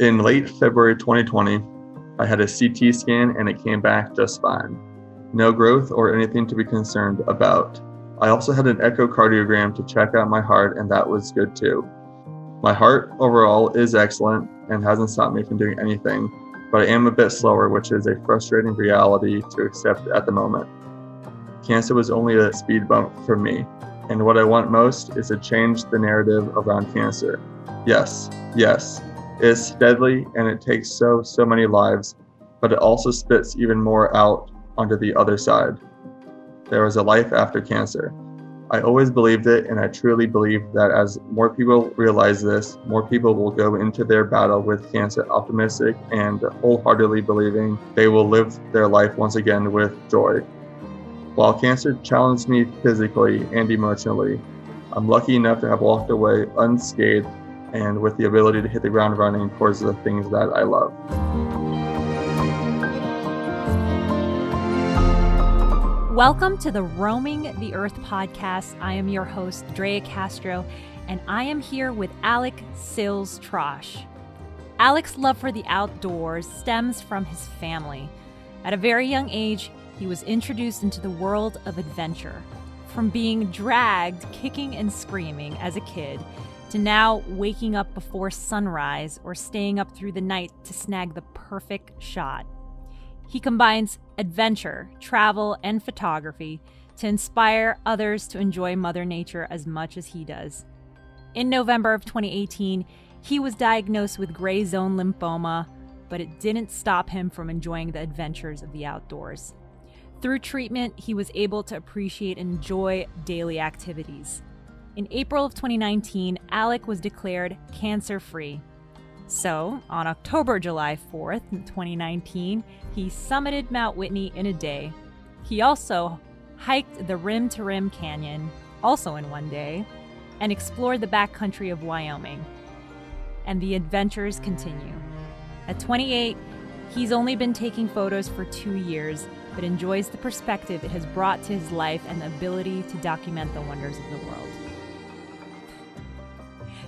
In late February 2020, I had a CT scan and it came back just fine. No growth or anything to be concerned about. I also had an echocardiogram to check out my heart, and that was good too. My heart overall is excellent and hasn't stopped me from doing anything, but I am a bit slower, which is a frustrating reality to accept at the moment. Cancer was only a speed bump for me, and what I want most is to change the narrative around cancer. Yes, yes, it's deadly and it takes so, so many lives, but it also spits even more out onto the other side. There is a life after cancer. I always believed it, and I truly believe that as more people realize this, more people will go into their battle with cancer optimistic and wholeheartedly believing they will live their life once again with joy. While cancer challenged me physically and emotionally, I'm lucky enough to have walked away unscathed and with the ability to hit the ground running towards the things that I love. Welcome to the Roaming the Earth podcast. I am your host, Drea Castro, and I am here with Alec Sills Trosh. Alec's love for the outdoors stems from his family. At a very young age, he was introduced into the world of adventure. From being dragged, kicking, and screaming as a kid, to now waking up before sunrise or staying up through the night to snag the perfect shot. He combines adventure, travel, and photography to inspire others to enjoy Mother Nature as much as he does. In November of 2018, he was diagnosed with gray zone lymphoma, but it didn't stop him from enjoying the adventures of the outdoors. Through treatment, he was able to appreciate and enjoy daily activities. In April of 2019, Alec was declared cancer free so, on October July 4th, 2019, he summited Mount Whitney in a day. He also hiked the Rim to Rim Canyon, also in one day, and explored the backcountry of Wyoming. And the adventures continue. At 28, he's only been taking photos for two years, but enjoys the perspective it has brought to his life and the ability to document the wonders of the world.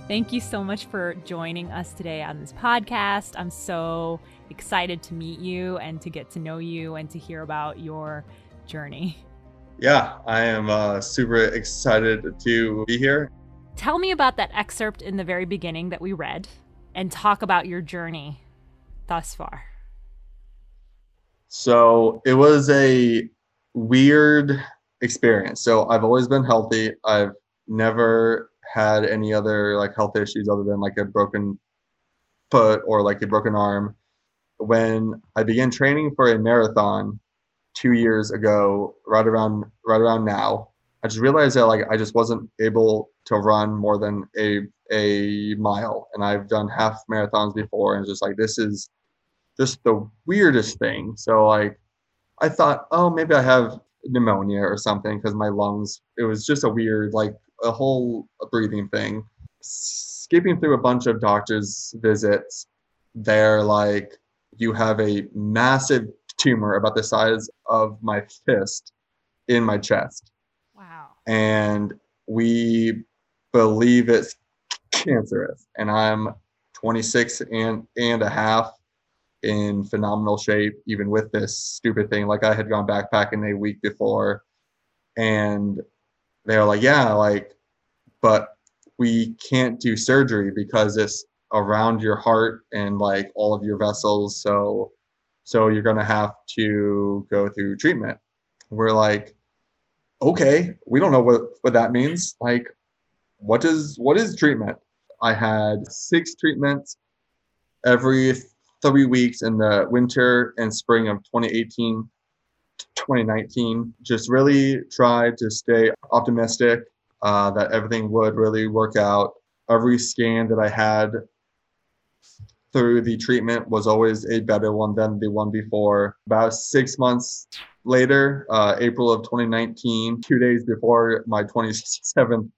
Thank you so much for joining us today on this podcast. I'm so excited to meet you and to get to know you and to hear about your journey. Yeah, I am uh, super excited to be here. Tell me about that excerpt in the very beginning that we read and talk about your journey thus far. So it was a weird experience. So I've always been healthy. I've never had any other like health issues other than like a broken foot or like a broken arm. When I began training for a marathon two years ago, right around right around now, I just realized that like I just wasn't able to run more than a a mile, and I've done half marathons before, and it's just like this is just the weirdest thing. So like I thought, oh, maybe I have pneumonia or something because my lungs. It was just a weird like a whole breathing thing. Skipping through a bunch of doctors' visits, they're like, you have a massive tumor about the size of my fist in my chest. Wow. And we believe it's cancerous. And I'm 26 and, and a half in phenomenal shape, even with this stupid thing. Like I had gone backpacking a week before and they're like, yeah, like, but we can't do surgery because it's around your heart and like all of your vessels. So, so you're gonna have to go through treatment. We're like, okay, we don't know what what that means. Like, what does what is treatment? I had six treatments every three weeks in the winter and spring of 2018 2019. Just really tried to stay optimistic uh, that everything would really work out. Every scan that I had through the treatment was always a better one than the one before. About six months later, uh, April of 2019, two days before my 27th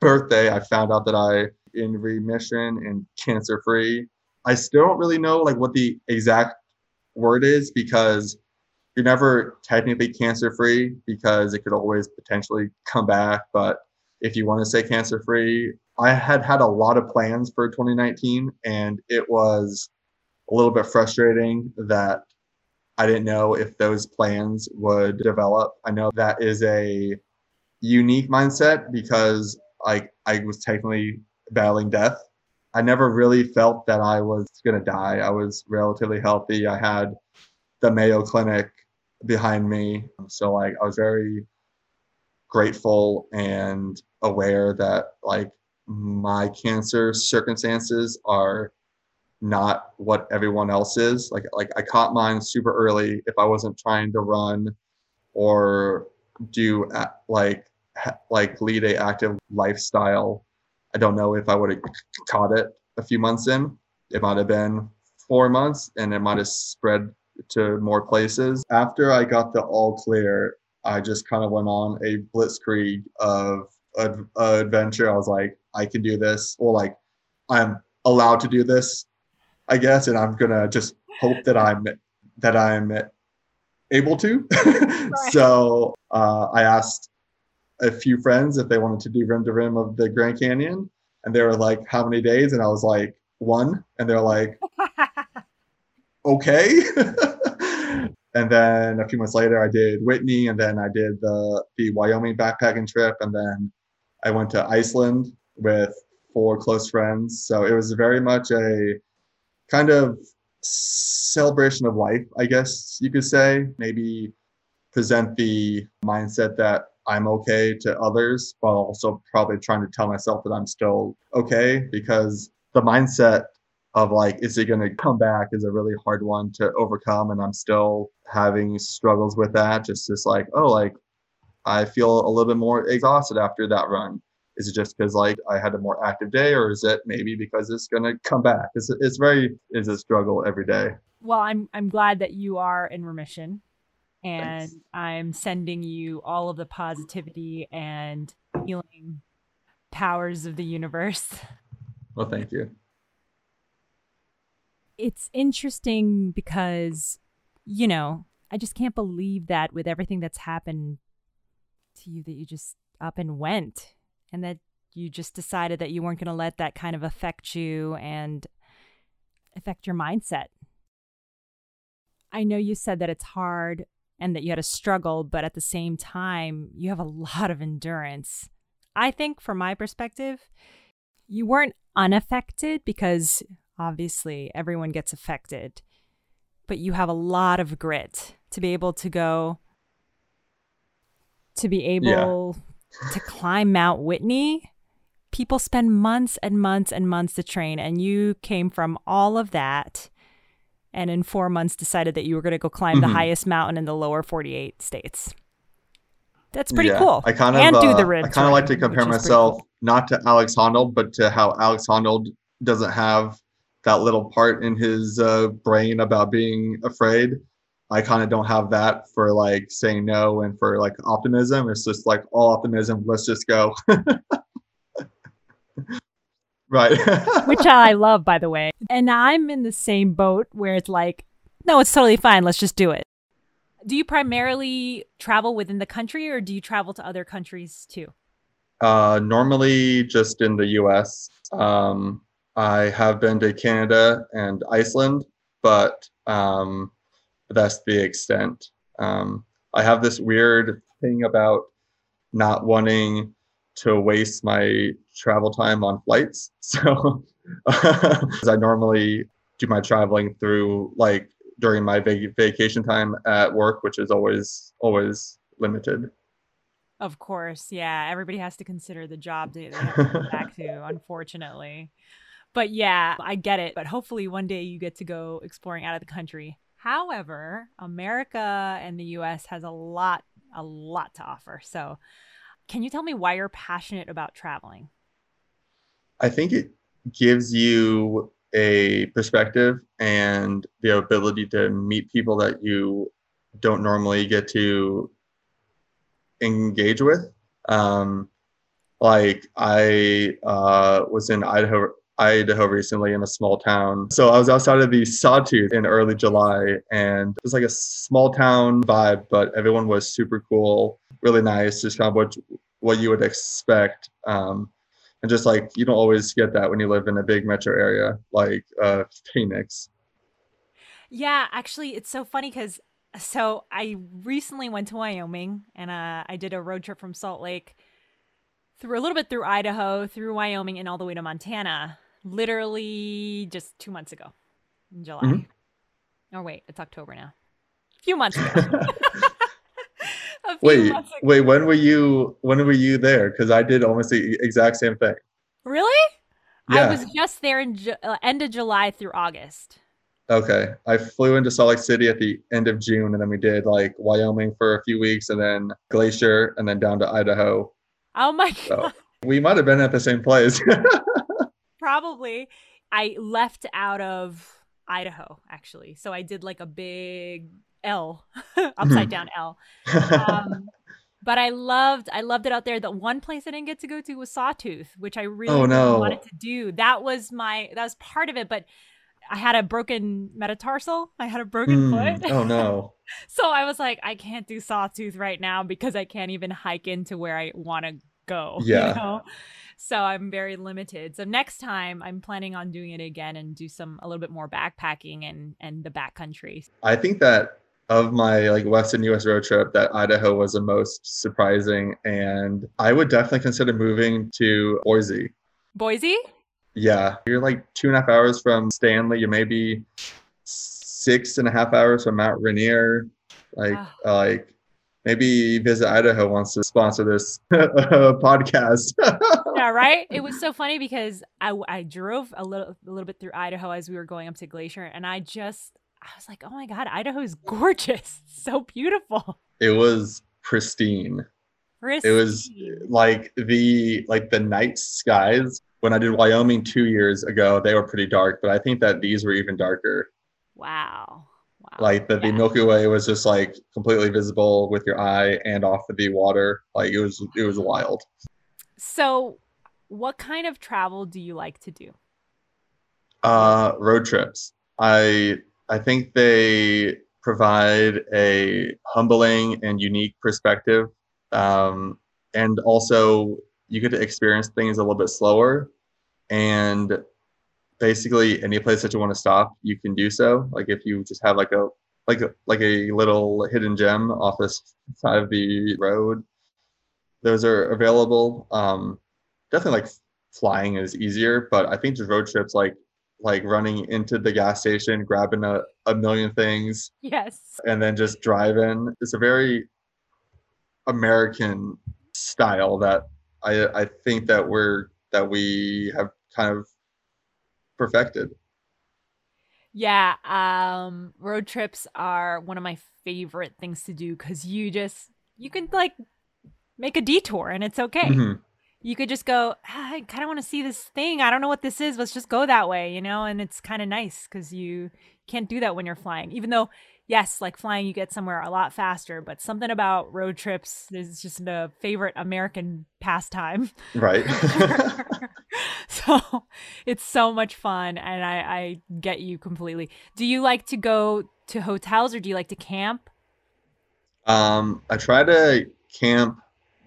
birthday, I found out that I in remission and cancer free. I still don't really know like what the exact word is because you're never technically cancer free because it could always potentially come back. But if you want to say cancer free, I had had a lot of plans for 2019, and it was a little bit frustrating that I didn't know if those plans would develop. I know that is a unique mindset because like I was technically battling death. I never really felt that I was going to die. I was relatively healthy. I had the Mayo Clinic behind me. So like I was very grateful and aware that like my cancer circumstances are not what everyone else is. Like like I caught mine super early. If I wasn't trying to run or do like like lead a active lifestyle, I don't know if I would have caught it a few months in. It might have been four months, and it might have spread to more places. After I got the all clear, I just kind of went on a blitzkrieg of ad- adventure. I was like, I can do this, or like, I'm allowed to do this, I guess, and I'm gonna just hope that I'm that I'm able to. So uh, I asked a few friends if they wanted to do rim to rim of the Grand Canyon, and they were like, "How many days?" And I was like, "One," and they're like, "Okay." and then a few months later, I did Whitney, and then I did the the Wyoming backpacking trip, and then I went to Iceland with four close friends. So it was very much a kind of celebration of life, I guess you could say. Maybe present the mindset that I'm okay to others, while also probably trying to tell myself that I'm still okay because the mindset of like, is it going to come back is a really hard one to overcome. And I'm still having struggles with that. Just, just like, oh, like I feel a little bit more exhausted after that run. Is it just because like I had a more active day, or is it maybe because it's going to come back? It's, it's very, is a struggle every day. Well, I'm, I'm glad that you are in remission and Thanks. I'm sending you all of the positivity and healing powers of the universe. Well, thank you. It's interesting because, you know, I just can't believe that with everything that's happened to you, that you just up and went and that you just decided that you weren't going to let that kind of affect you and affect your mindset. I know you said that it's hard and that you had a struggle, but at the same time, you have a lot of endurance. I think, from my perspective, you weren't unaffected because obviously everyone gets affected, but you have a lot of grit to be able to go, to be able yeah. to climb Mount Whitney. People spend months and months and months to train, and you came from all of that and in four months decided that you were going to go climb mm-hmm. the highest mountain in the lower 48 states. That's pretty yeah, cool. I kind of and do the uh, I kind of like to compare myself cool. not to Alex Honnold, but to how Alex Honnold doesn't have that little part in his uh, brain about being afraid. I kind of don't have that for like saying no and for like optimism. It's just like all optimism. Let's just go. Right. which I love, by the way. And I'm in the same boat where it's like, no, it's totally fine. Let's just do it. Do you primarily travel within the country or do you travel to other countries too? Uh, normally just in the US. Um, I have been to Canada and Iceland, but um, that's the extent. Um, I have this weird thing about not wanting to waste my travel time on flights. So I normally do my traveling through like during my vac- vacation time at work, which is always always limited. Of course, yeah. Everybody has to consider the job that they have to come back to, unfortunately. But yeah, I get it. But hopefully, one day you get to go exploring out of the country. However, America and the U.S. has a lot, a lot to offer. So can you tell me why you're passionate about traveling? I think it gives you a perspective and the ability to meet people that you don't normally get to engage with. Um, like I uh, was in Idaho, Idaho recently in a small town. So I was outside of the Sawtooth in early July, and it was like a small town vibe, but everyone was super cool, really nice, just kind of what what you would expect. Um, and just like you don't always get that when you live in a big metro area like uh, Phoenix. Yeah, actually, it's so funny because so I recently went to Wyoming and uh, I did a road trip from Salt Lake through a little bit through Idaho, through Wyoming, and all the way to Montana. Literally just two months ago, in July. Mm-hmm. Oh wait, it's October now. A few months ago. wait, wait. When were you? When were you there? Because I did almost the exact same thing. Really? Yeah. I was just there in ju- uh, end of July through August. Okay. I flew into Salt Lake City at the end of June and then we did like Wyoming for a few weeks and then Glacier and then down to Idaho. Oh my so god. We might have been at the same place. Probably. I left out of Idaho actually. So I did like a big L, upside down L. Um, but I loved I loved it out there. The one place I didn't get to go to was Sawtooth, which I really, oh, no. really wanted to do. That was my that was part of it, but I had a broken metatarsal. I had a broken mm, foot. Oh no. so I was like, I can't do sawtooth right now because I can't even hike into where I want to go. Yeah. You know? So I'm very limited. So next time I'm planning on doing it again and do some a little bit more backpacking and and the backcountry. I think that of my like Western US road trip that Idaho was the most surprising and I would definitely consider moving to Boise. Boise? Yeah, you're like two and a half hours from Stanley. You may be six and a half hours from Mount Rainier. Like, uh, like maybe Visit Idaho wants to sponsor this podcast. yeah, right. It was so funny because I I drove a little a little bit through Idaho as we were going up to Glacier, and I just I was like, oh my god, Idaho is gorgeous, so beautiful. It was pristine. pristine. It was like the like the night skies when I did Wyoming two years ago, they were pretty dark, but I think that these were even darker. Wow. Wow. Like the, yeah. the Milky Way was just like completely visible with your eye and off of the water. Like it was it was wild. So what kind of travel do you like to do? Uh road trips. I I think they provide a humbling and unique perspective. Um, and also you get to experience things a little bit slower and basically any place that you want to stop you can do so like if you just have like a like a like a little hidden gem off the side of the road those are available um definitely like flying is easier but i think just road trips like like running into the gas station grabbing a, a million things yes and then just driving it's a very american style that I I think that we're that we have kind of perfected. Yeah, um road trips are one of my favorite things to do cuz you just you can like make a detour and it's okay. Mm-hmm. You could just go, ah, I kind of want to see this thing. I don't know what this is. Let's just go that way, you know? And it's kind of nice cuz you can't do that when you're flying. Even though yes, like flying, you get somewhere a lot faster, but something about road trips is just a favorite American pastime. Right. so it's so much fun. And I, I get you completely. Do you like to go to hotels or do you like to camp? Um, I try to camp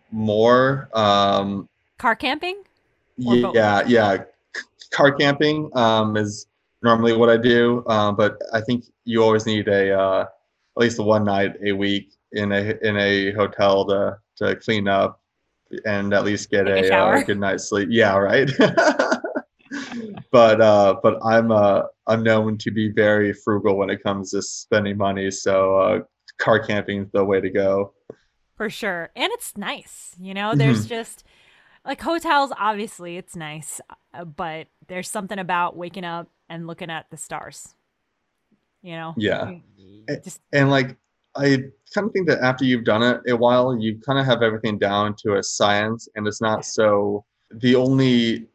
more. Um, car camping? Yeah, yeah. Car camping um, is normally what I do. Um, but I think you always need a uh, at least one night a week in a in a hotel to to clean up and at least get a, a uh, good night's sleep. Yeah, right. but uh, but I'm uh, I'm known to be very frugal when it comes to spending money. So uh, car camping is the way to go. For sure, and it's nice. You know, there's mm-hmm. just like hotels. Obviously, it's nice, uh, but there's something about waking up and looking at the stars. You know? Yeah. Just and like I kind of think that after you've done it a while, you kind of have everything down to a science and it's not so the only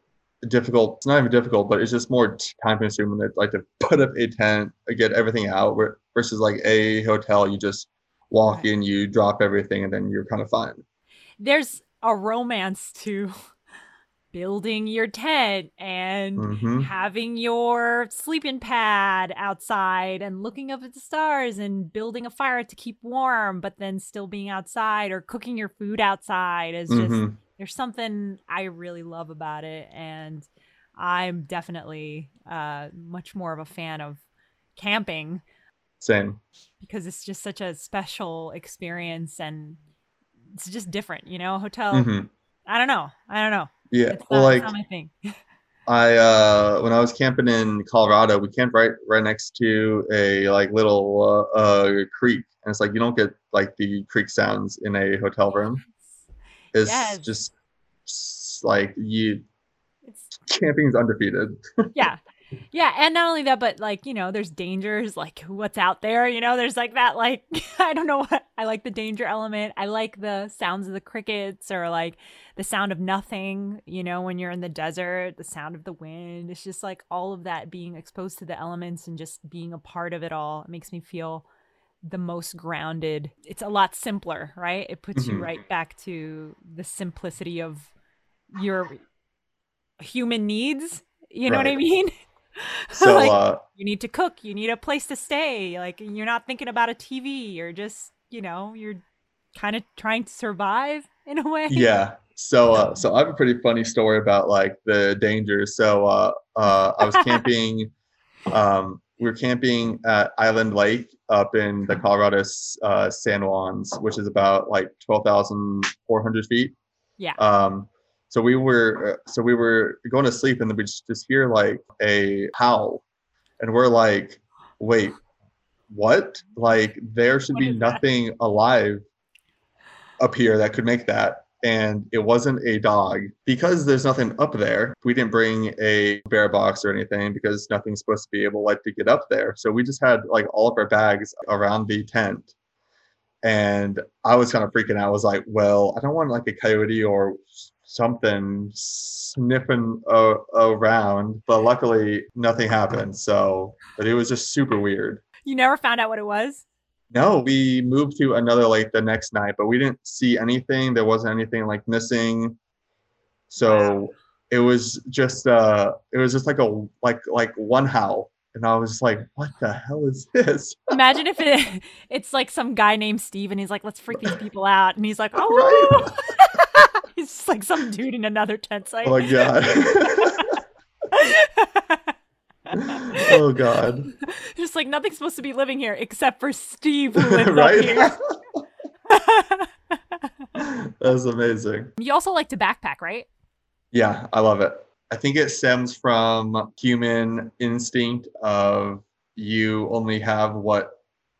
difficult it's not even difficult, but it's just more time consuming to like to put up a tent, get everything out versus like a hotel, you just walk in, you drop everything and then you're kind of fine. There's a romance to building your tent and mm-hmm. having your sleeping pad outside and looking up at the stars and building a fire to keep warm but then still being outside or cooking your food outside is just mm-hmm. There's something I really love about it, and I'm definitely uh, much more of a fan of camping Same. because it's just such a special experience and it's just different, you know. Hotel, hmm I don't know, I don't know. Yeah. It's well, not, like not my thing. I uh when I was camping in Colorado, we camped right right next to a like little uh, uh creek, and it's like you don't get like the creek sounds in a hotel room. It's Yes. just, s- like you It's camping is undefeated. yeah yeah and not only that but like you know there's dangers like what's out there you know there's like that like i don't know what i like the danger element i like the sounds of the crickets or like the sound of nothing you know when you're in the desert the sound of the wind it's just like all of that being exposed to the elements and just being a part of it all it makes me feel the most grounded it's a lot simpler right? It puts you Mhm. right back to the simplicity of your human needs you know what i mean So Like, uh, you need to cook you need a place to stay like you're not thinking about a tv you're just you know you're kind of trying to survive in a way yeah. So uh, so I have a pretty funny story about like the dangers. So uh, uh, I was camping. um, we were camping at Island Lake up in the Colorado uh, San Juans, which is about like twelve thousand four hundred feet. yeah Um, so we were uh, so we were going to sleep, and then we just, just hear like a howl, and we're like, "Wait, what? Like there should What be is that? nothing alive up here that could make that." And it wasn't a dog because there's nothing up there. We didn't bring a bear box or anything because nothing's supposed to be able like to get up there. So we just had like all of our bags around the tent and I was kind of freaking out. I was like, well, I don't want like a coyote or something sniffing uh, around, but luckily nothing happened. So, but it was just super weird. you never found out what it was No, we moved to another lake the next night, but we didn't see anything. There wasn't anything like missing. So Wow. it was just uh it was just like a like like one howl. And I was like, what the hell is this? imagine if it it's like some guy named steve and he's like let's freak these people out and he's like oh Right. He's just like some dude in another tent site Oh my god. oh god. just like nothing's supposed to be living here except for steve who lives right? up here That's amazing. you also like to backpack right Yeah, I love it. I think it stems from human instinct of you only have what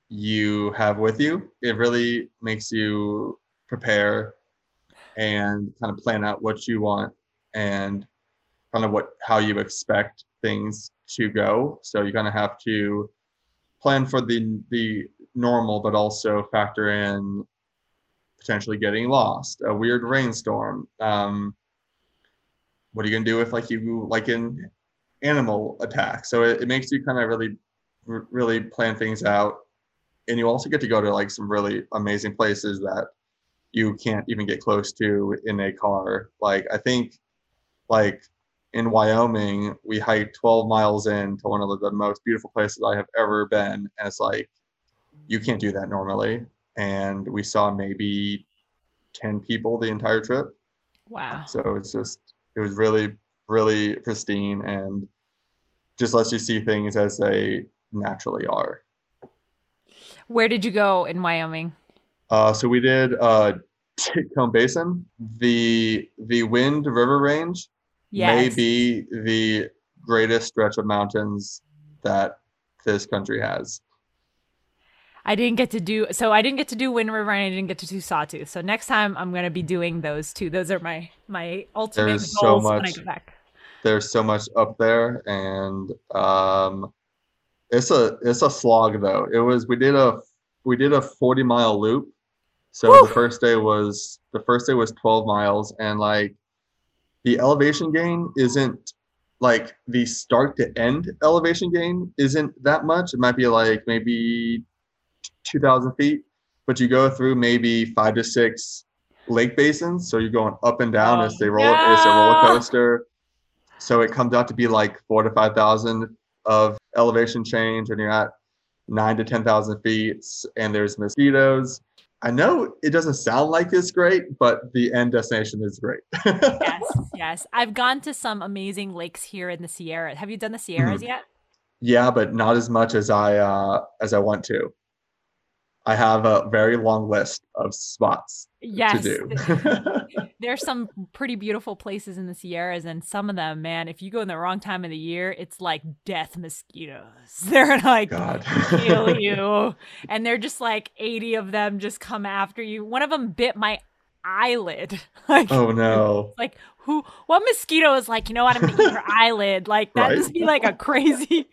you have with you. It really makes you prepare and kind of plan out what you want and kind of what how you expect things to go. So you kind of have to plan for the the normal, but also factor in potentially getting lost, a weird rainstorm. Um, what are you gonna do if like you like an animal attack? So it, it makes you kind of really really plan things out, and you also get to go to like some really amazing places that you can't even get close to in a car. Like I think like in Wyoming, we hiked 12 miles in to one of the most beautiful places I have ever been. And it's like, you can't do that normally. And we saw maybe 10 people the entire trip. wow So it's just, it was really, really pristine and just lets you see things as they naturally are. where did you go in wyoming Uh, so we did uh, Titcomb Basin, the the Wind River Range, may be the greatest stretch of mountains that this country has. I didn't get to do so. I didn't get to do Wind River, and I didn't get to do Sawtooth. So next time, I'm gonna be doing those two. Those are my my ultimate There's so goals when I much- back. There's so much up there, and um, it's a it's a slog though. It was we did a we did a 40 mile loop. So Woo! the first day was the first day was 12 miles, and like the elevation gain isn't like the start to end elevation gain isn't that much. It might be like maybe 2,000 feet, but you go through maybe five to six lake basins. So you're going up and down Oh, as they roll. It's a roller coaster. So it comes out to be like four to five thousand of elevation change, and you're at nine to ten thousand feet, and there's mosquitoes. I know it doesn't sound like it's great, but the end destination is great. yes, yes. I've gone to some amazing lakes here in the Sierra. Have you done the Sierras Mhm. yet? Yeah, but not as much as I uh, as I want to. I have a very long list of spots Yes. to do. There's some pretty beautiful places in the Sierras, and some of them, man, if you go in the wrong time of the year, it's like death mosquitoes. They're like God. kill you. And they're just like 80 of them just come after you. One of them bit my eyelid. Like, oh no. like who, what mosquito is like, you know what, I'm gonna eat your eyelid? Like, that Right. just be like a crazy,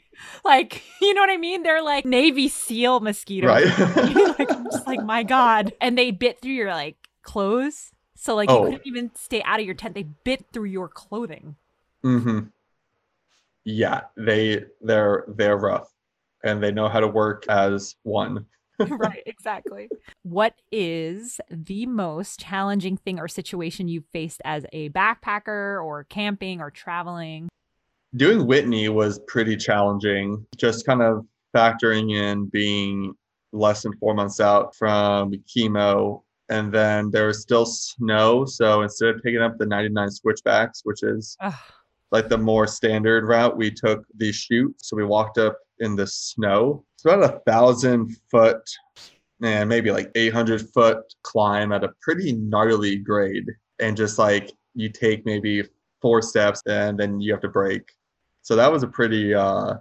like, you know what I mean? They're like Navy SEAL mosquitoes. Right. like, I'm just like, my God. And they bit through your like clothes. So, like, Oh. you couldn't even stay out of your tent. They bit through your clothing. Mm-hmm. Yeah, they they're they're rough, and they know how to work as one. right, exactly. What is the most challenging thing or situation you've faced as a backpacker or camping or traveling? Doing Whitney was pretty challenging. Just kind of factoring in being less than four months out from chemo, and then there was still snow. So instead of picking up the 99 switchbacks, which is Ugh. like the more standard route, we took the chute. So we walked up in the snow. It's about a thousand foot, and maybe like 800 foot climb at a pretty gnarly grade. And just like you take maybe four steps and then you have to break. So that was a pretty, uh,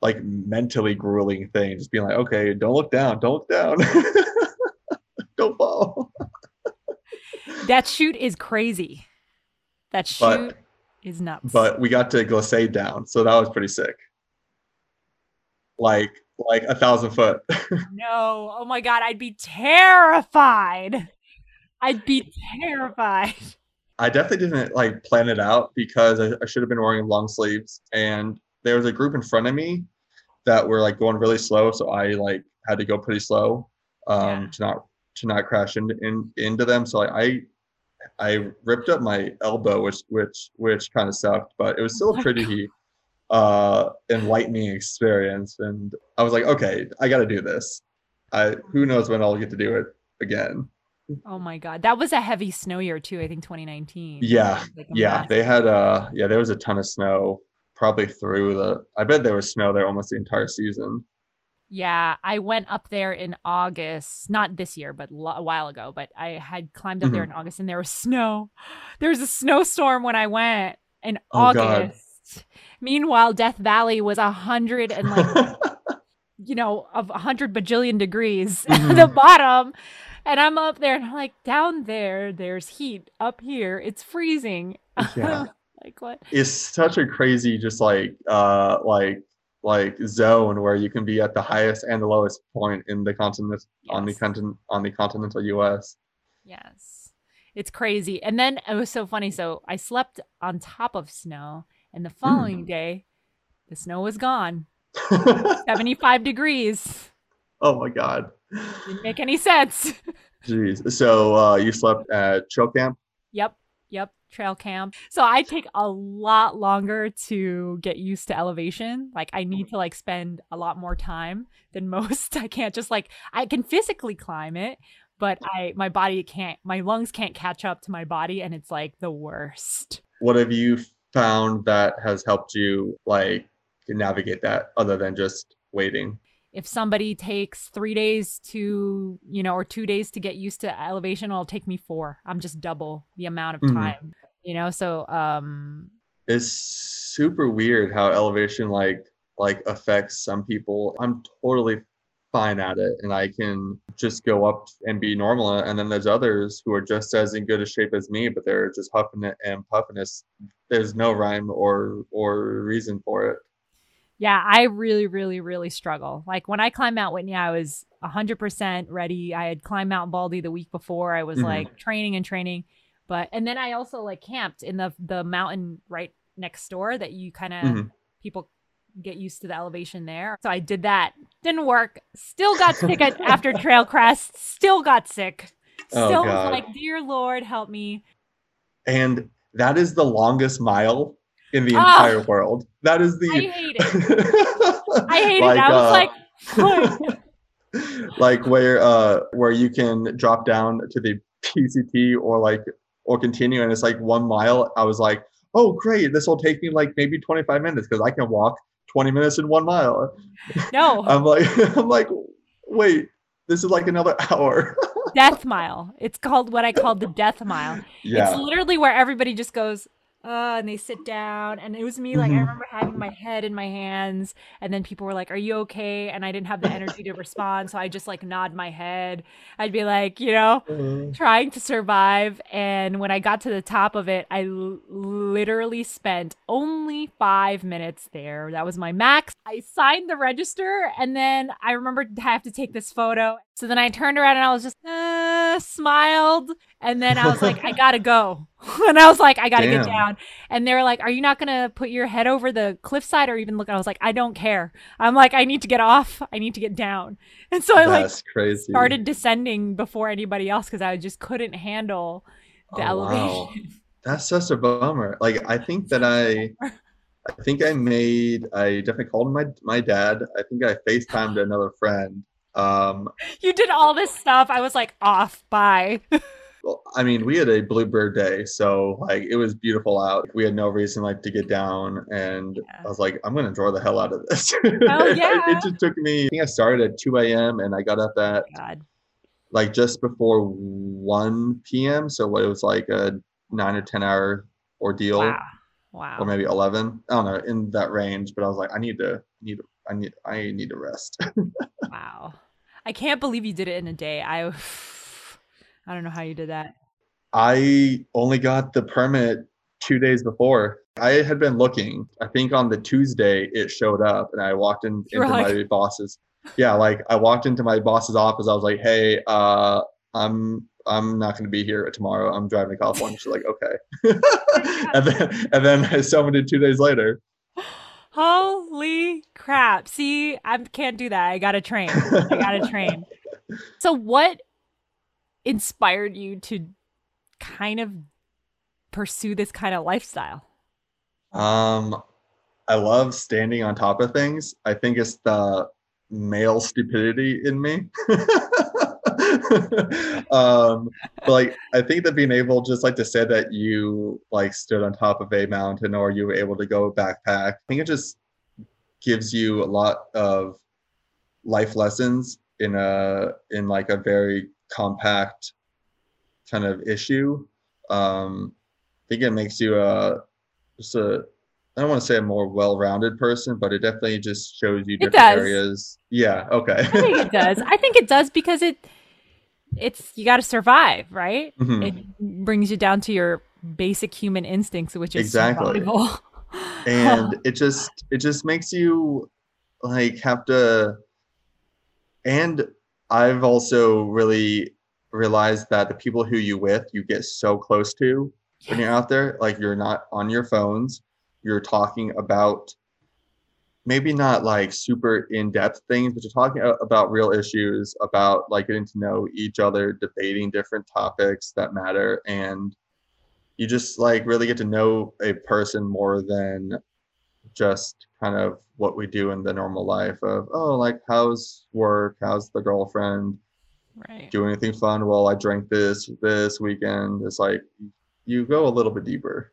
like mentally grueling thing. Just being like, okay, don't look down, don't look down, don't fall. That chute is crazy. That chute But is nuts. but we got to glissade down, so that was pretty sick. Like like a thousand foot. no, oh my god, I'd be terrified. I'd be terrified. I definitely didn't like plan it out because I, I should have been wearing long sleeves. And there was a group in front of me that were like going really slow, so I like had to go pretty slow um, Yeah. to not to not crash into in, into them. So like, I I ripped up my elbow, which which which kind of sucked, but it was still Oh a pretty uh, enlightening experience. And I was like, okay, I got to do this. I who knows when I'll get to do it again. Oh my god, that was a heavy snow year too. I think 2019. Yeah, Like Yeah, they had uh yeah, there was a ton of snow probably through the I bet there was snow there almost the entire season. Yeah, I went up there in August, not this year, but lo- a while ago. But I had climbed up there Mm-hmm. in August, and there was snow. There was a snowstorm when I went in Oh, God. August. Meanwhile, Death Valley was a hundred and like you know of a hundred bajillion degrees at Mhm. the bottom, and I'm up there, and I'm like, down there, there's heat. Up here, it's freezing. Yeah. like what? it's such a crazy just like uh like like zone where you can be at the highest and the lowest point in the continent on the continent on the continental US. Yes. It's crazy. And then it was so funny. So I slept on top of snow, and the following day, the snow was gone. 75 degrees. oh my god. Didn't make any sense. Jeez. So uh you slept at Trail Camp? yep. Yep. Trail camp. So I take a lot longer to get used to elevation. Like I need mm-hmm. to like spend a lot more time than most. I can't just like I can physically climb it, but mm-hmm. I my body can't my lungs can't catch up to my body and it's like the worst. What have you found that has helped you like navigate that other than just waiting? If somebody takes three days to you know or two days to get used to elevation it'll take me four. I'm just double the amount of Mhm. time you know? So um it's super weird how elevation like like affects some people. I'm totally fine at it and i can just go up and be normal and then there's others who are just as in good a shape as me but they're just huffing it and puffing it. There's no rhyme or or reason for it yeah i really really really struggle like when i climbed mount whitney i was 100% ready i had climbed mount baldy the week before i was Mhm. like training and training but and then i also like camped in the the mountain right next door that you kind of Mhm. people get used to the elevation there. So I did that. Didn't work. Still got sick after Trail Crest. Still got sick. Oh, Still was like, dear Lord, help me. and that is the longest mile in the Ah. entire world that is the I hate it. I hate Like, it. I was uh, like, like where uh where you can drop down to the PCT or like or continue and it's like one mile. I was like, oh great, this will take me like maybe 25 minutes because I can walk 20 minutes in one mile. No. I'm like I'm like, wait, this is like another hour. death mile. It's called what I call the death mile. yeah. It's literally where everybody just goes, uh, and they sit down. And it was me, like, I Mhm. remember having my head in my hands, and then people were like, Are you okay? And I didn't have the energy to respond. So I just like nod my head. I'd be like, you know, Uh, trying to survive. And when I got to the top of it, I l- literally spent only five minutes there. That was my max. I signed the register, and then I remembered I have to take this photo. So then I turned around and I was just uh, smiled, and then I was like, I gotta go. and I was like, I gotta get down. And they were like, Are you not gonna put your head over the cliffside or even look? I was like, I don't care. I'm like, I need to get off. I need to get down. And so I like crazy. started descending before anybody else because I just couldn't handle the Oh, wow. elevation. That's such a bummer. Like I think that I I think I made I definitely called my my dad. I think I FaceTimed another friend. Um you did all this stuff. I was like, off, bye. Well, I mean, we had a bluebird day, so like it was beautiful out. We had no reason like to get down, and Yeah. I was like, I'm gonna enjoy the hell out of this. Oh, yeah. it just took me. I think I started at 2 a.m. and I got up oh at God. like just before 1 p.m. So what it was like a nine or 10 hour ordeal, Wow. Wow. or maybe 11. I don't know in that range. But I was like, I need to need I need I need to rest. wow. I can't believe you did it in a day. I I don't know how you did that. I only got the permit two days before. I had been looking. I think on the Tuesday it showed up, and I walked in into my boss's. Yeah, like I walked into my boss's office. I was like, "Hey, uh, I'm I'm not going to be here tomorrow. I'm driving to California." She's like, "Okay," and then and then I summoned it two days later. Holy crap. See, I can't do that. I gotta train. I gotta train. So, what inspired you to kind of pursue this kind of lifestyle? Um, I love standing on top of things. I think it's the male stupidity in me. um, but like I think that being able just like to say that you like stood on top of a mountain or you were able to go backpack, I think it just gives you a lot of life lessons in a in like a very compact kind of issue. Um, I think it makes you a just a I don't want to say a more well-rounded person, but it definitely just shows you different areas. Yeah. Okay. I think it does. I think it does because it it's you got to survive, right? Mhm. It brings you down to your basic human instincts, which is Exactly. survival. and it just it just makes you like have to and i've also really realized that the people who you with you get so close to when you're out there. Like you're not on your phones. You're talking about maybe not like super in-depth things but you're talking about real issues about like getting to know each other debating different topics that matter and you just like really get to know a person more than just kind of what we do in the normal life of oh like how's work? How's the girlfriend? Right. do anything fun? Well i drank this this weekend. It's like you go a little bit deeper.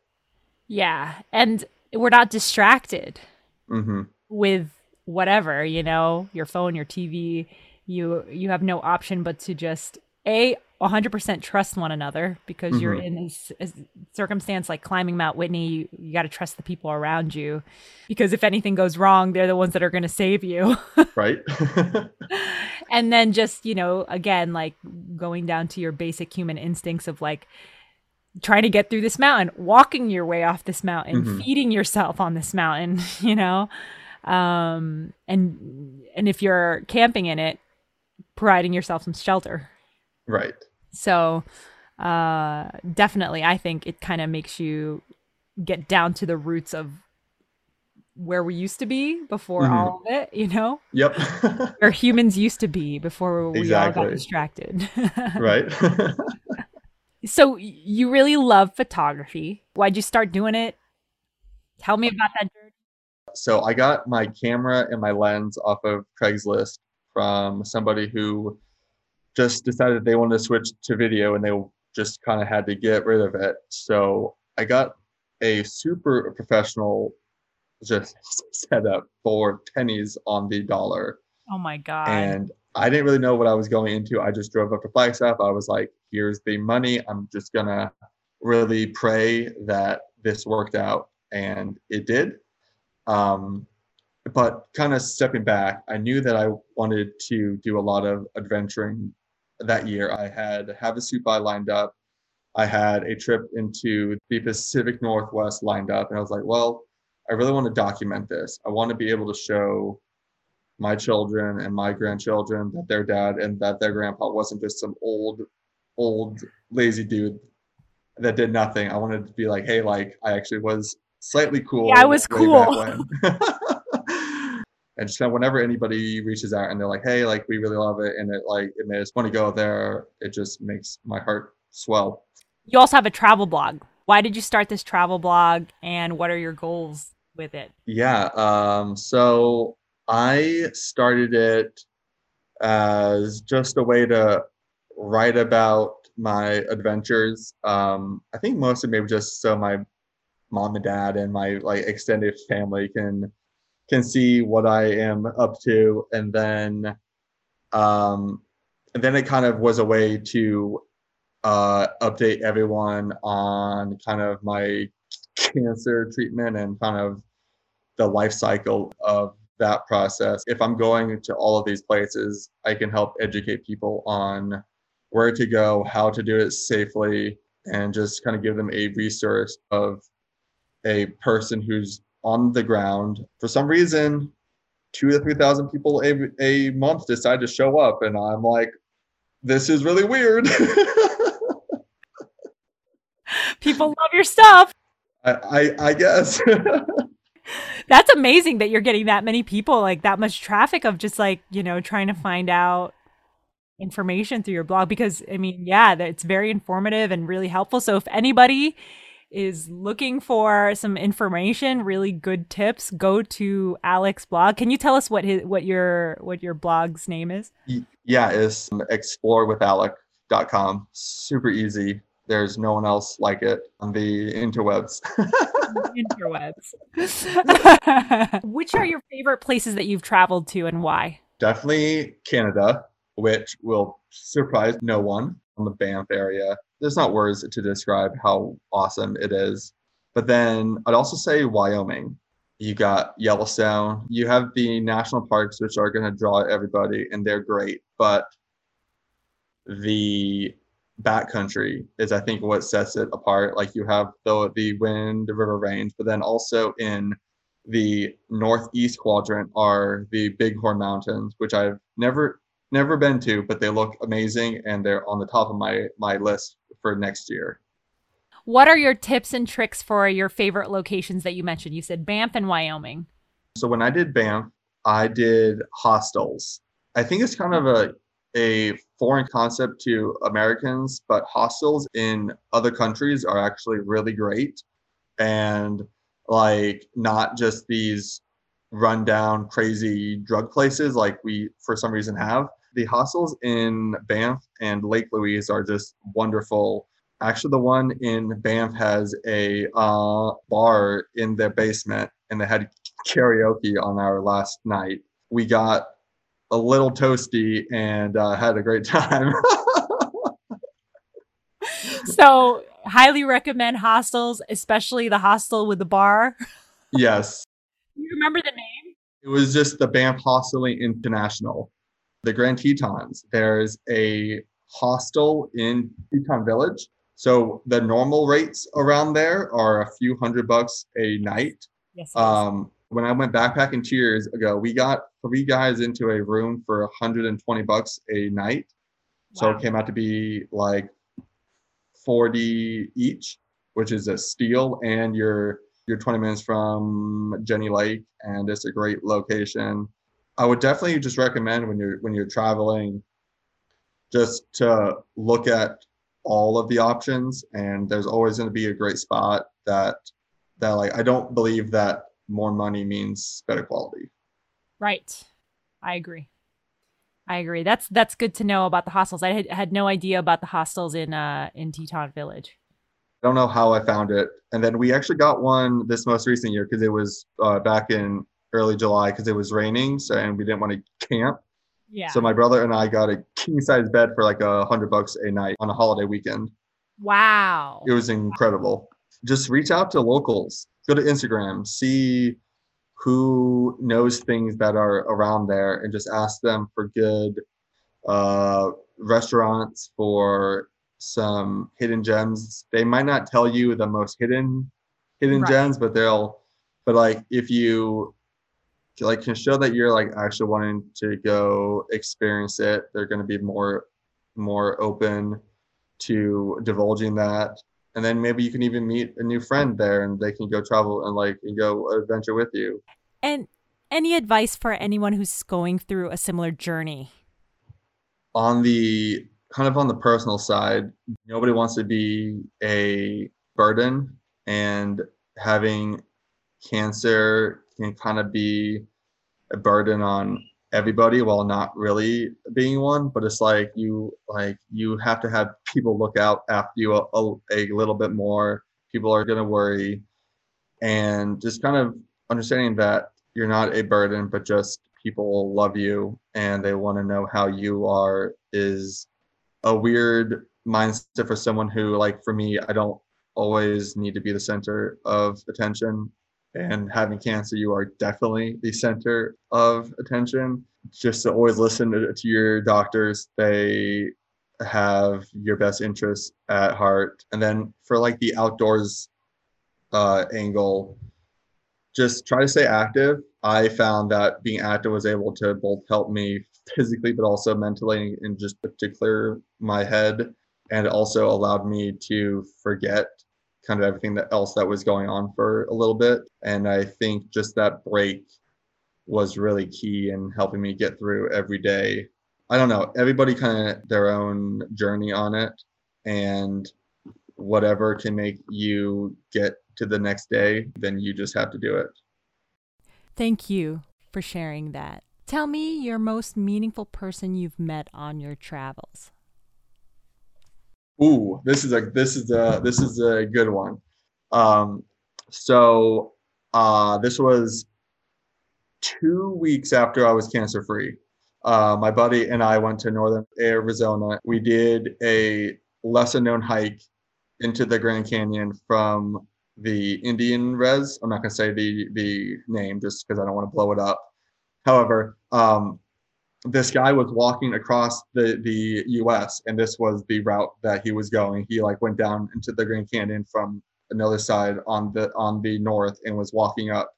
Yeah, and we're not distracted hmm with whatever, you know, your phone, your TV. You you have no option but to just a 100% trust one another because you're Mhm. in this a circumstance like climbing Mount Whitney. You, you got to trust the people around you because if anything goes wrong, they're the ones that are going to save you. right and then just you know again like going down to your basic human instincts of like trying to get through this mountain walking your way off this mountain Mhm. feeding yourself on this mountain you know um and and if you're camping in it providing yourself some shelter right so uh definitely i think it kind of makes you get down to the roots of where we used to be before Mhm. all of it you know yep where humans used to be before we all got distracted. right so you really love photography. Why'd you start doing it? Tell me about that journey. so i got my camera and my lens off of craigslist from somebody who just decided they wanted to switch to video and they just kind of had to get rid of it. So I got a super professional just setup for pennies on the dollar. Oh my god. And I didn't really know what I was going into. I just drove up to Flagstaff. I was like, here's the money. I'm just gonna really pray that this worked out. And it did. Um, but kind of stepping back, I knew that I wanted to do a lot of adventuring that year. I had Havasupai lined up. I had a trip into the Pacific Northwest lined up. And I was like, well, I really want to document this. I want to be able to show my children and my grandchildren that their dad and that their grandpa wasn't just some old, old lazy dude that did nothing. I wanted to be like, hey, like I actually was slightly cool. Yeah, I was cool. and just kind of whenever anybody reaches out and they're like, hey, like we really love it, and it like it makes want to go there, it just makes my heart swell. You also have a travel blog. Why did you start this travel blog, and what are your goals with it? Yeah, um, so I started it as just a way to write about my adventures. Um, I think mostly maybe just so my mom and dad and my like extended family can can see what I am up to, and then um, and then it kind of was a way to uh, update everyone on kind of my cancer treatment and kind of the life cycle of that process. If I'm going to all of these places, I can help educate people on where to go, how to do it safely, and just kind of give them a resource of a person who's on the ground. For some reason, two to 3,000 people a, a month decide to show up. And I'm like, this is really weird. people love your stuff. I, I, I guess. That's amazing that you're getting that many people, like that much traffic of just like, you know, trying to find out information through your blog because I mean, yeah, it's very informative and really helpful. So if anybody is looking for some information, really good tips, go to Alec's blog. Can you tell us what his what your what your blog's name is? Yeah, it's um, explorewithalec.com. Super easy. There's no one else like it on the interwebs. interwebs. Which are your favorite places that you've traveled to and why? Definitely Canada, which will surprise no one on the Banff area. There's not words to describe how awesome it is. But then I'd also say Wyoming. You got Yellowstone. You have the national parks, which are going to draw everybody, and they're great. But the backcountry is I think what sets it apart. Like you have the the wind, the river range, but then also in the northeast quadrant are the Bighorn Mountains, which I've never never been to, but they look amazing and they're on the top of my my list for next year. What are your tips and tricks for your favorite locations that you mentioned? You said Banff and Wyoming. So when I did Banff, I did hostels. I think it's kind of a a foreign concept to Americans, but hostels in other countries are actually really great and like not just these rundown crazy drug places like we for some reason have. The hostels in Banff and Lake Louise are just wonderful. Actually, the one in Banff has a uh, bar in their basement, and they had karaoke on our last night. We got a little toasty and uh, had a great time. so, highly recommend hostels, especially the hostel with the bar. Yes. You remember the name? It was just the Banff Hosteling International, the Grand Tetons. There's a hostel in Teton Village. So the normal rates around there are a few hundred bucks a night. Yes. Um, when I went backpacking two years ago, we got three guys into a room for 120 bucks a night. Wow. So it came out to be like 40 each, which is a steal. And you're you're 20 minutes from Jenny Lake, and it's a great location. I would definitely just recommend when you're when you're traveling, just to look at all of the options, and there's always going to be a great spot that that like I don't believe that more money means better quality. Right. I agree. I agree. That's that's good to know about the hostels. I had, had no idea about the hostels in uh in Teton Village. I don't know how I found it. And then we actually got one this most recent year because it was uh, back in early July because it was raining, so and we didn't want to camp. Yeah. So my brother and I got a king size bed for like a hundred bucks a night on a holiday weekend. wow. It was incredible. Just reach out to locals. Go to Instagram, see who knows things that are around there, and just ask them for good uh, restaurants for some hidden gems. They might not tell you the most hidden hidden Right. gems, but they'll. But like if you like can show that you're like actually wanting to go experience it, they're going to be more more open to divulging that and then maybe you can even meet a new friend there and they can go travel and like and go adventure with you And any advice for anyone who's going through a similar journey? on the kind of on the personal side nobody wants to be a burden and having cancer can kind of be a burden on everybody while not really being one but it's like you like you have to have people look out after you a, a, a little bit more. People are going to worry. And just kind of understanding that you're not a burden but just people love you and they want to know how you are is a weird mindset for someone who like for me i don't always need to be the center of attention. And having cancer you are definitely the center of attention. Just to always listen to, to your doctors they have your best interests at heart. And then for like the outdoors uh, angle just try to stay active. I found that being active was able to both help me physically but also mentally and just to clear my head. And it also allowed me to forget kind of everything that else that was going on for a little bit. And i think just that break was really key in helping me get through every day. I don't know everybody kind of their own journey on it. And whatever can make you get to the next day then you just have to do it. Thank you for sharing that. Tell me your most meaningful person you've met on your travels. Ooh, this is a this is a this is a good one. Um, so uh, this was two weeks after I was cancer free. Uh, my buddy and I went to northern Arizona. We did a lesser known hike into the Grand Canyon from the Indian Res. I'm not gonna say the the name just because I don't want to blow it up. However, um, this guy was walking across the the U.S. and this was the route that he was going. He like went down into the Grand Canyon from another side on the on the north and was walking up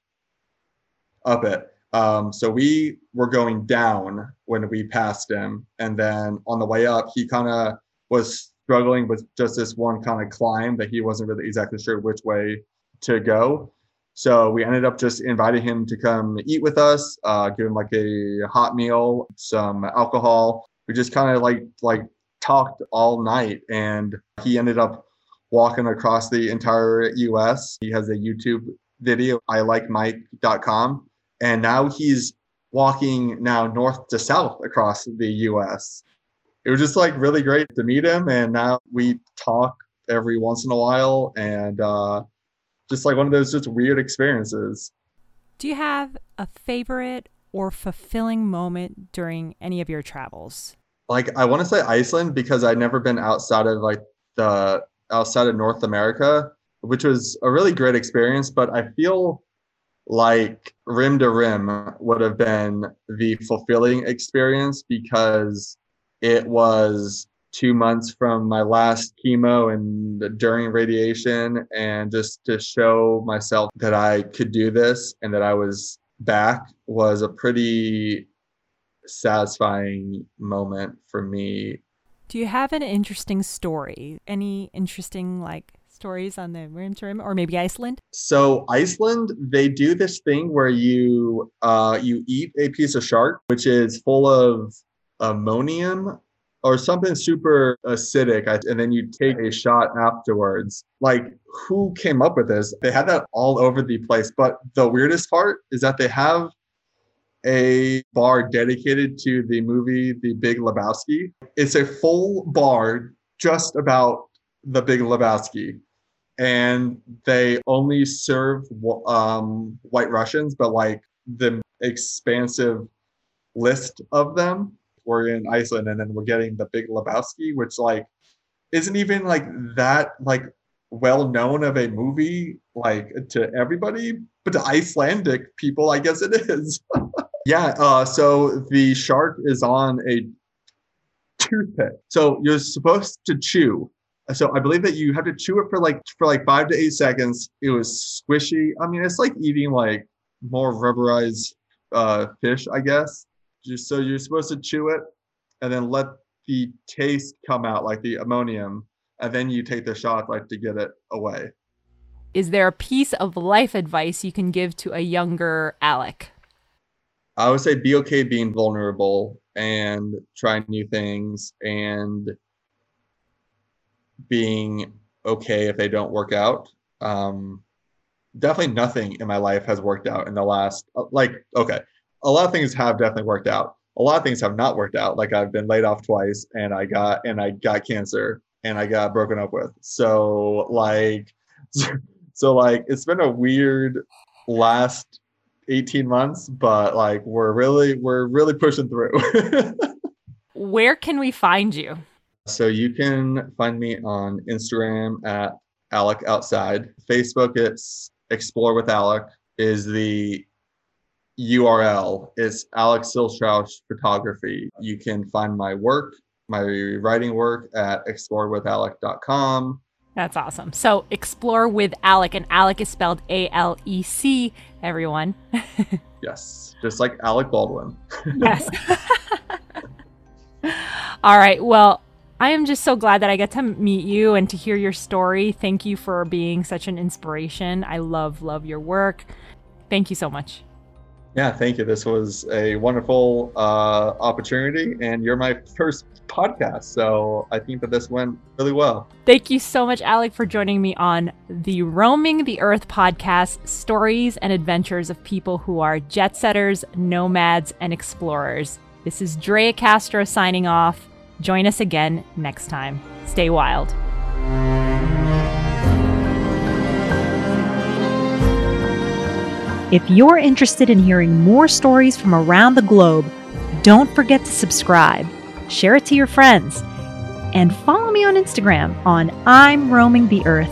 up it. Um, so we were going down when we passed him, and then on the way up, he kind of was struggling with just this one kind of climb that he wasn't really exactly sure which way to go. So we ended up just inviting him to come eat with us, uh, give him like a hot meal, some alcohol. We just kind of like like talked all night, and he ended up walking across the entire U.S. He has a YouTube video, I like Mike.com, and now he's walking now north to south across the U.S. It was just like really great to meet him, and now we talk every once in a while, and uh, just like one of those just weird experiences. Do you have a favorite or fulfilling moment during any of your travels? Like I want to say Iceland because I'd never been outside of like the outside of North America, which was a really great experience. But I feel like rim to rim would have been the fulfilling experience because it was two months from my last chemo and during radiation and just to show myself that i could do this and that i was back was a pretty satisfying moment for me Do you have an interesting story? Any interesting like stories on the rim to rim or maybe Iceland? So Iceland, they do this thing where you uh, you eat a piece of shark, which is full of ammonium or something super acidic, and then you take a shot afterwards. Like, who came up with this? They had that all over the place. But the weirdest part is that they have a bar dedicated to the movie The Big Lebowski. It's a full bar just about The Big Lebowski. And they only serve um, white Russians, but like the expansive list of them. We're in Iceland and then we're getting The Big Lebowski, which like isn't even like that like well known of a movie like to everybody, but to Icelandic people, I guess it is. yeah. Uh, so the shark is on a toothpick. So you're supposed to chew. So I believe that you have to chew it for like for like five to eight seconds. It was squishy. I mean, it's like eating like more rubberized uh, fish, I guess. Just so you're supposed to chew it and then let the taste come out, like the ammonium, and then you take the shot like to get it away. Is there a piece of life advice you can give to a younger Alec? I would say be okay being vulnerable and trying new things and being okay if they don't work out. Um, definitely nothing in my life has worked out in the last, like, okay, a lot of things have definitely worked out. A lot of things have not worked out. Like I've been laid off twice and I got, and I got cancer and I got broken up with. So like, so like, it's been a weird last 18 months, but like we're really we're really pushing through. Where can we find you? So you can find me on Instagram at Alec Outside. Facebook it's Explore with Alec is the URL. It's Alex Silstrauss Photography. You can find my work, my writing work at explorewithalec.com. That's awesome. So explore with Alec, and Alec is spelled A L E C, everyone. yes, just like Alec Baldwin. yes. All right. Well, I am just so glad that I get to meet you and to hear your story. Thank you for being such an inspiration. I love, love your work. Thank you so much. Yeah, thank you. This was a wonderful uh, opportunity, and you're my first podcast. So I think that this went really well. Thank you so much, Alec, for joining me on the Roaming the Earth podcast stories and adventures of people who are jet setters, nomads, and explorers. This is Drea Castro signing off. Join us again next time. Stay wild. If you're interested in hearing more stories from around the globe, don't forget to subscribe, share it to your friends, and follow me on Instagram on I'm Roaming the Earth.